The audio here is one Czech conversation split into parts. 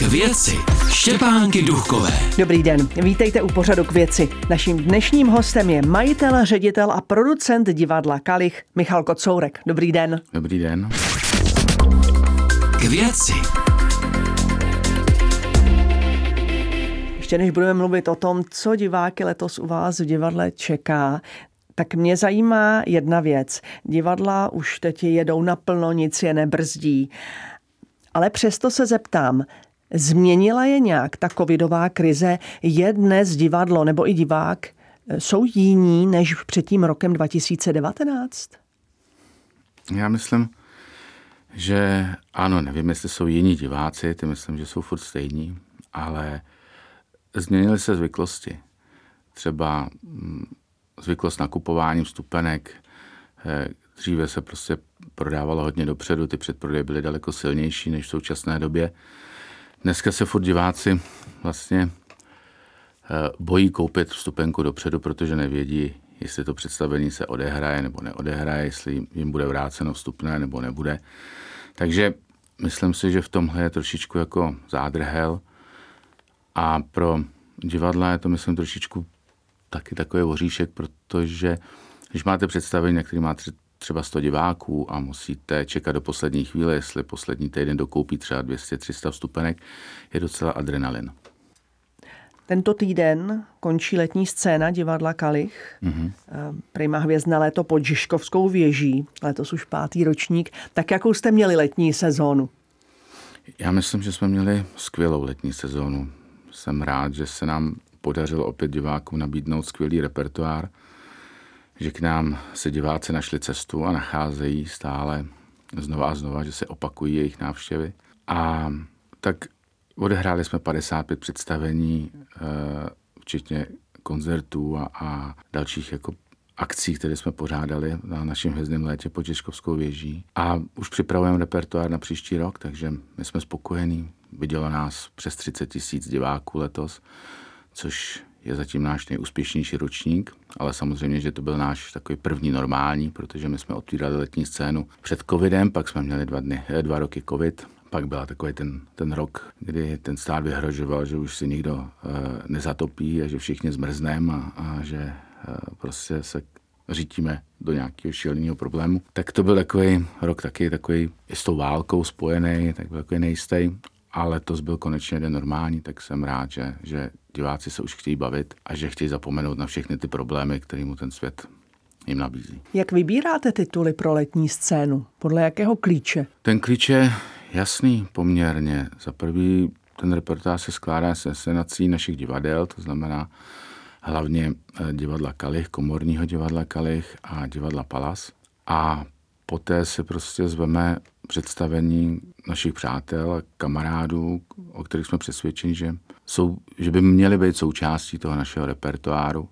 K věci Štěpánky Duchové. Dobrý den, vítejte u pořadu k věci. Naším dnešním hostem je majitel, ředitel a producent divadla Kalich Michal Kocourek. Dobrý den. Dobrý den. K věci Ještě než budeme mluvit o tom, co diváky letos u vás v divadle čeká, tak mě zajímá jedna věc. Divadla už teď jedou naplno, nic je nebrzdí. Ale přesto se zeptám, změnila je nějak ta covidová krize? Je dnes divadlo nebo i divák, jsou jiní než před tím rokem 2019? Já myslím, že ano, nevím, jestli jsou jiní diváci, ty myslím, že jsou furt stejní, ale změnily se zvyklosti. Třeba mm, zvyklost nakupování vstupenek, eh, dříve se prostě prodávalo hodně dopředu, ty předprodeje byly daleko silnější než v současné době. Dneska se furt diváci vlastně eh, bojí koupit vstupenku dopředu, protože nevědí, jestli to představení se odehraje nebo neodehraje, jestli jim bude vráceno vstupné nebo nebude. Takže myslím si, že v tomhle je trošičku jako zádrhel a pro divadla je to, myslím, trošičku taky takový oříšek, protože když máte představení, na který má třeba 100 diváků a musíte čekat do poslední chvíle, jestli poslední týden dokoupí třeba 200-300 vstupenek, je docela adrenalin. Tento týden končí letní scéna divadla Kalich. Mm-hmm. Prima hvězdné léto pod Žižkovskou věží, letos už pátý ročník. Tak jakou jste měli letní sezónu? Já myslím, že jsme měli skvělou letní sezónu. Jsem rád, že se nám podařilo opět divákům nabídnout skvělý repertoár, že k nám se diváci našli cestu a nacházejí stále znova a znova, že se opakují jejich návštěvy. A tak odehráli jsme 55 představení, eh, včetně koncertů a, a dalších jako akcí, které jsme pořádali na našem hvězdném létě pod Českovskou věží. A už připravujeme repertoár na příští rok, takže my jsme spokojení. Vidělo nás přes 30 tisíc diváků letos, což je zatím náš nejúspěšnější ročník, ale samozřejmě, že to byl náš takový první normální, protože my jsme otvírali letní scénu před covidem, pak jsme měli dva, dny, eh, dva roky covid, pak byl takový ten, ten rok, kdy ten stát vyhrožoval, že už si nikdo uh, nezatopí a že všichni zmrzneme a, a že uh, prostě se řítíme do nějakého šíleného problému. Tak to byl takový rok taky takový i s tou válkou spojený, tak byl takový nejistý a letos byl konečně den normální, tak jsem rád, že, že diváci se už chtějí bavit a že chtějí zapomenout na všechny ty problémy, které mu ten svět jim nabízí. Jak vybíráte tituly pro letní scénu? Podle jakého klíče? Ten klíč je jasný poměrně. Za prvý ten reportáž se skládá se senací našich divadel, to znamená hlavně eh, divadla Kalich, komorního divadla Kalich a divadla Palas. A poté se prostě zveme představení našich přátel a kamarádů, o kterých jsme přesvědčeni, že, jsou, že by měli být součástí toho našeho repertoáru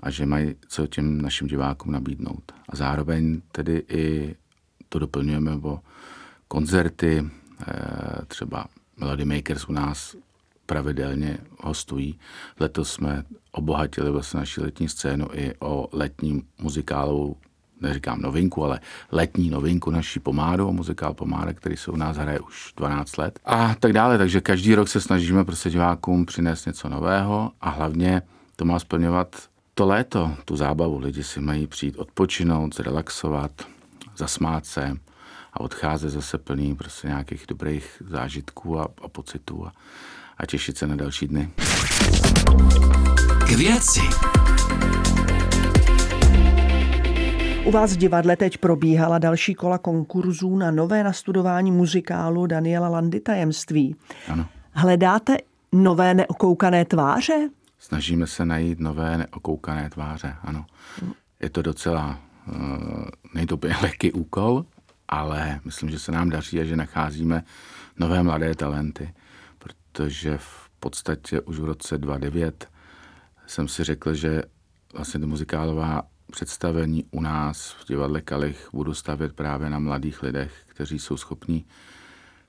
a že mají co těm našim divákům nabídnout. A zároveň tedy i to doplňujeme o koncerty, eh, třeba Melody Makers u nás pravidelně hostují. Letos jsme obohatili vlastně naši letní scénu i o letní muzikálovou neříkám novinku, ale letní novinku naší pomádu, muzikál pomáda, který se u nás hraje už 12 let. A tak dále, takže každý rok se snažíme prostě divákům přinést něco nového a hlavně to má splňovat to léto, tu zábavu. Lidi si mají přijít odpočinout, zrelaxovat, zasmát se a odcházet zase plný prostě nějakých dobrých zážitků a, a pocitů a, a těšit se na další dny. K věci. U vás v divadle teď probíhala další kola konkurzů na nové nastudování muzikálu Daniela Landy Tajemství. Ano. Hledáte nové neokoukané tváře? Snažíme se najít nové neokoukané tváře, ano. Je to docela uh, nejdobě lehký úkol, ale myslím, že se nám daří a že nacházíme nové mladé talenty, protože v podstatě už v roce 2009 jsem si řekl, že vlastně to muzikálová představení u nás v divadle Kalich budu stavět právě na mladých lidech, kteří jsou schopní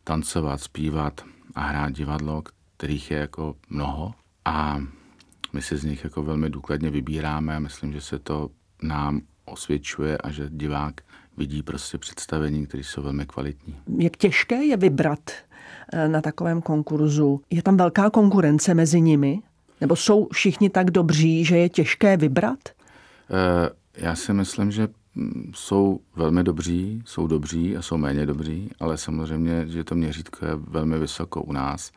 tancovat, zpívat a hrát divadlo, kterých je jako mnoho. A my si z nich jako velmi důkladně vybíráme a myslím, že se to nám osvědčuje a že divák vidí prostě představení, které jsou velmi kvalitní. Jak těžké je vybrat eh, na takovém konkurzu. Je tam velká konkurence mezi nimi? Nebo jsou všichni tak dobří, že je těžké vybrat? Eh, já si myslím, že mm, jsou velmi dobří, jsou dobří a jsou méně dobří, ale samozřejmě, že to měřítko je velmi vysoko u nás,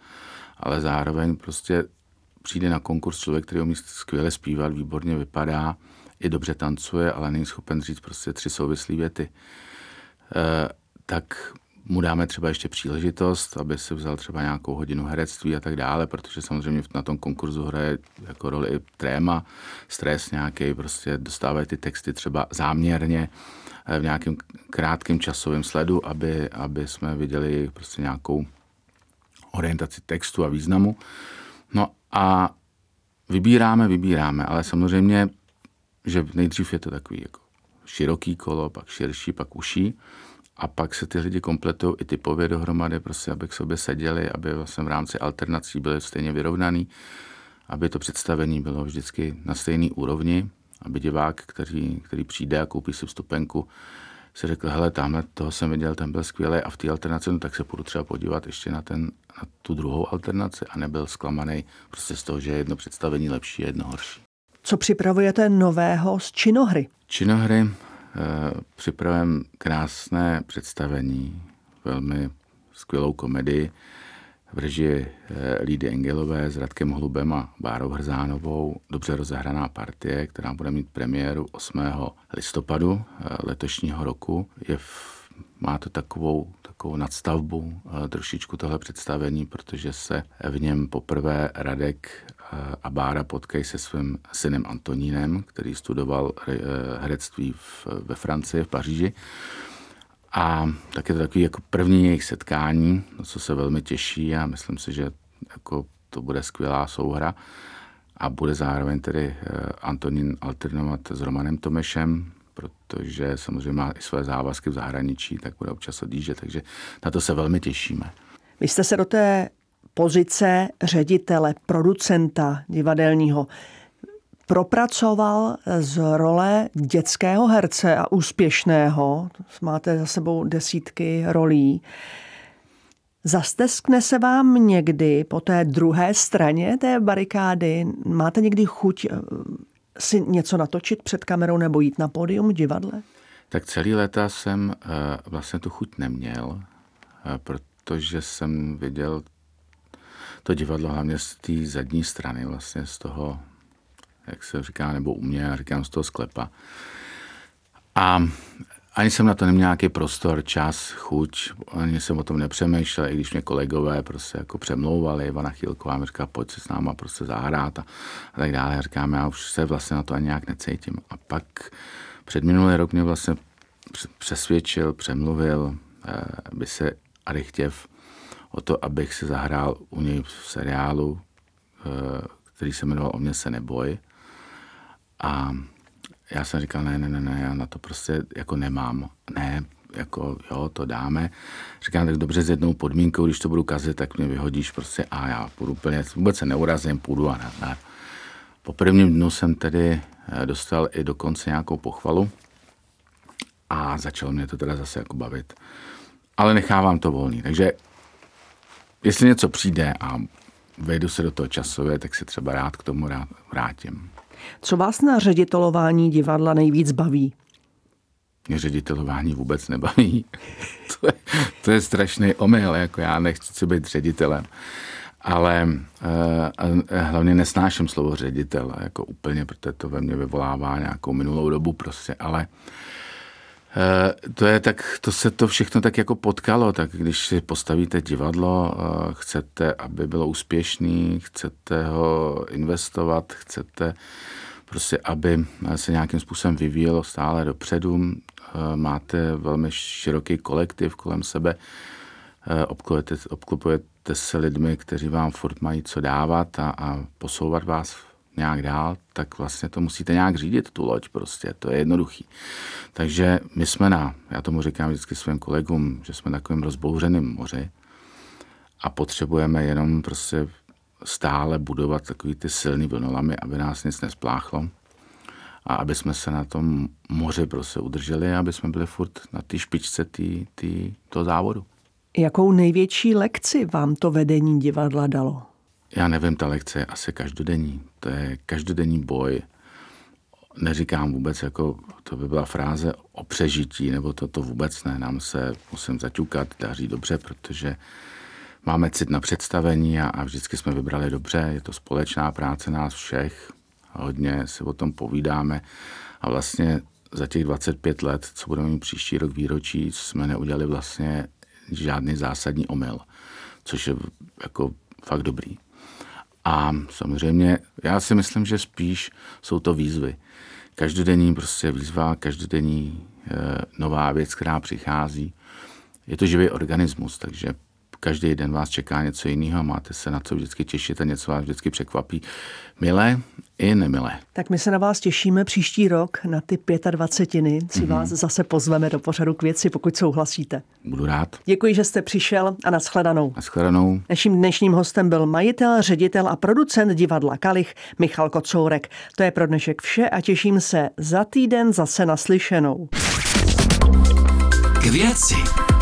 ale zároveň prostě přijde na konkurs člověk, který umí skvěle zpívat, výborně vypadá, i dobře tancuje, ale není schopen říct prostě tři souvislé věty. E, tak mu dáme třeba ještě příležitost, aby si vzal třeba nějakou hodinu herectví a tak dále, protože samozřejmě na tom konkurzu hraje jako roli i tréma, stres nějaký, prostě dostávají ty texty třeba záměrně eh, v nějakém krátkém časovém sledu, aby, aby jsme viděli prostě nějakou orientaci textu a významu. No a vybíráme, vybíráme, ale samozřejmě, že nejdřív je to takový jako široký kolo, pak širší, pak uší a pak se ty lidi kompletují i typově dohromady, prostě aby k sobě seděli, aby vlastně v rámci alternací byly stejně vyrovnaný, aby to představení bylo vždycky na stejné úrovni, aby divák, který, který přijde a koupí si vstupenku, si řekl, hele, tamhle toho jsem viděl, ten byl skvělý a v té alternaci, no tak se půjdu třeba podívat ještě na, ten, na tu druhou alternaci a nebyl zklamaný prostě z toho, že je jedno představení lepší a jedno horší. Co připravujete nového z činohry? Činohry eh, připravujeme krásné představení, velmi skvělou komedii v režii eh, Lídy Engelové s Radkem Hlubem a Bárou Hrzánovou. Dobře rozehraná partie, která bude mít premiéru 8. listopadu eh, letošního roku. Je v, má to takovou, takovou nadstavbu trošičku tohle představení, protože se v něm poprvé Radek a Bára potkají se svým synem Antonínem, který studoval herectví v, ve Francii, v Paříži. A tak je to takový jako první jejich setkání, na co se velmi těší a myslím si, že jako to bude skvělá souhra. A bude zároveň tedy eh, Antonín alternovat s Romanem Tomešem, protože samozřejmě má i své závazky v zahraničí, tak bude občas odjíždět, takže na to se velmi těšíme. Vy jste se do té pozice ředitele, producenta divadelního propracoval z role dětského herce a úspěšného. Máte za sebou desítky rolí. Zasteskne se vám někdy po té druhé straně té barikády? Máte někdy chuť eh, si něco natočit před kamerou nebo jít na pódium v divadle? Tak celý léta jsem eh, vlastně tu chuť neměl, eh, protože jsem viděl to divadlo hlavně z té zadní strany, vlastně z toho jak se říká, nebo u mě, já říkám z toho sklepa. A ani jsem na to neměl nějaký prostor, čas, chuť, ani jsem o tom nepřemýšlel, i když mě kolegové prostě jako přemlouvali, Ivana Chýlková mi říká, pojď se s náma prostě zahrát a, a tak dále. Já říkám, já už se vlastně na to ani nějak necítím. A pak před minulý rok mě vlastně přesvědčil, přemluvil, eh, by se Arychtěv o to, abych se zahrál u něj v seriálu, eh, který se jmenoval O mě se neboj. A já jsem říkal, ne, ne, ne, ne, já na to prostě jako nemám. Ne, jako jo, to dáme. Říkám, tak dobře s jednou podmínkou, když to budu kazit, tak mě vyhodíš prostě a já půjdu úplně, vůbec se neurazím, půjdu a ne. Po prvním dnu jsem tedy eh, dostal i dokonce nějakou pochvalu a začalo mě to teda zase jako bavit. Ale nechávám to volný, takže jestli něco přijde a vejdu se do toho časově, tak se třeba rád k tomu rád vrátím. Co vás na ředitelování divadla nejvíc baví? Mě ředitelování vůbec nebaví. to, je, to je strašný omyl, jako já nechci si být ředitelem. Ale uh, hlavně nesnáším slovo ředitel, jako úplně, protože to ve mně vyvolává nějakou minulou dobu prostě, ale to je tak, to se to všechno tak jako potkalo, tak když si postavíte divadlo, uh, chcete, aby bylo úspěšný, chcete ho investovat, chcete prostě, aby se nějakým způsobem vyvíjelo stále dopředu. Eh, máte velmi široký kolektiv kolem sebe, eh, obklopujete, obklopujete se lidmi, kteří vám furt mají co dávat a, a posouvat vás nějak dál, tak vlastně to musíte nějak řídit, tu loď prostě, to je jednoduchý. Takže my jsme na, já tomu říkám vždycky svým kolegům, že jsme na takovým rozbouřeným moři a potřebujeme jenom prostě stále budovat takový ty silný vlnolamy, aby nás nic nespláchlo a aby jsme se na tom moři prostě udrželi, aby jsme byli furt na té špičce tý, tý, toho závodu. Jakou největší lekci vám to vedení divadla dalo? Já nevím, ta lekce je asi každodenní. To je každodenní boj. Neříkám vůbec, jako to by byla fráze o přežití, nebo to, to vůbec ne. Nám se, musím zaťukat, daří dobře, protože máme cit na představení a, a vždycky jsme vybrali dobře. Je to společná práce nás všech. Hodně si o tom povídáme a vlastně za těch 25 let, co budeme mít příští rok výročí, jsme neudělali vlastně žádný zásadní omyl, což je jako fakt dobrý. A samozřejmě já si myslím, že spíš jsou to výzvy. Každodenní prostě výzva, každodenní e, nová věc, která přichází. Je to živý organismus, takže každý den vás čeká něco jiného máte se na co vždycky těšit a něco vás vždycky překvapí. Milé i nemilé. Tak my se na vás těšíme příští rok na ty 25. Si mm-hmm. vás zase pozveme do pořadu k věci, pokud souhlasíte. Budu rád. Děkuji, že jste přišel a nashledanou. Nashledanou. Naším dnešním hostem byl majitel, ředitel a producent divadla Kalich Michal Kocourek. To je pro dnešek vše a těším se za týden zase naslyšenou. K věci.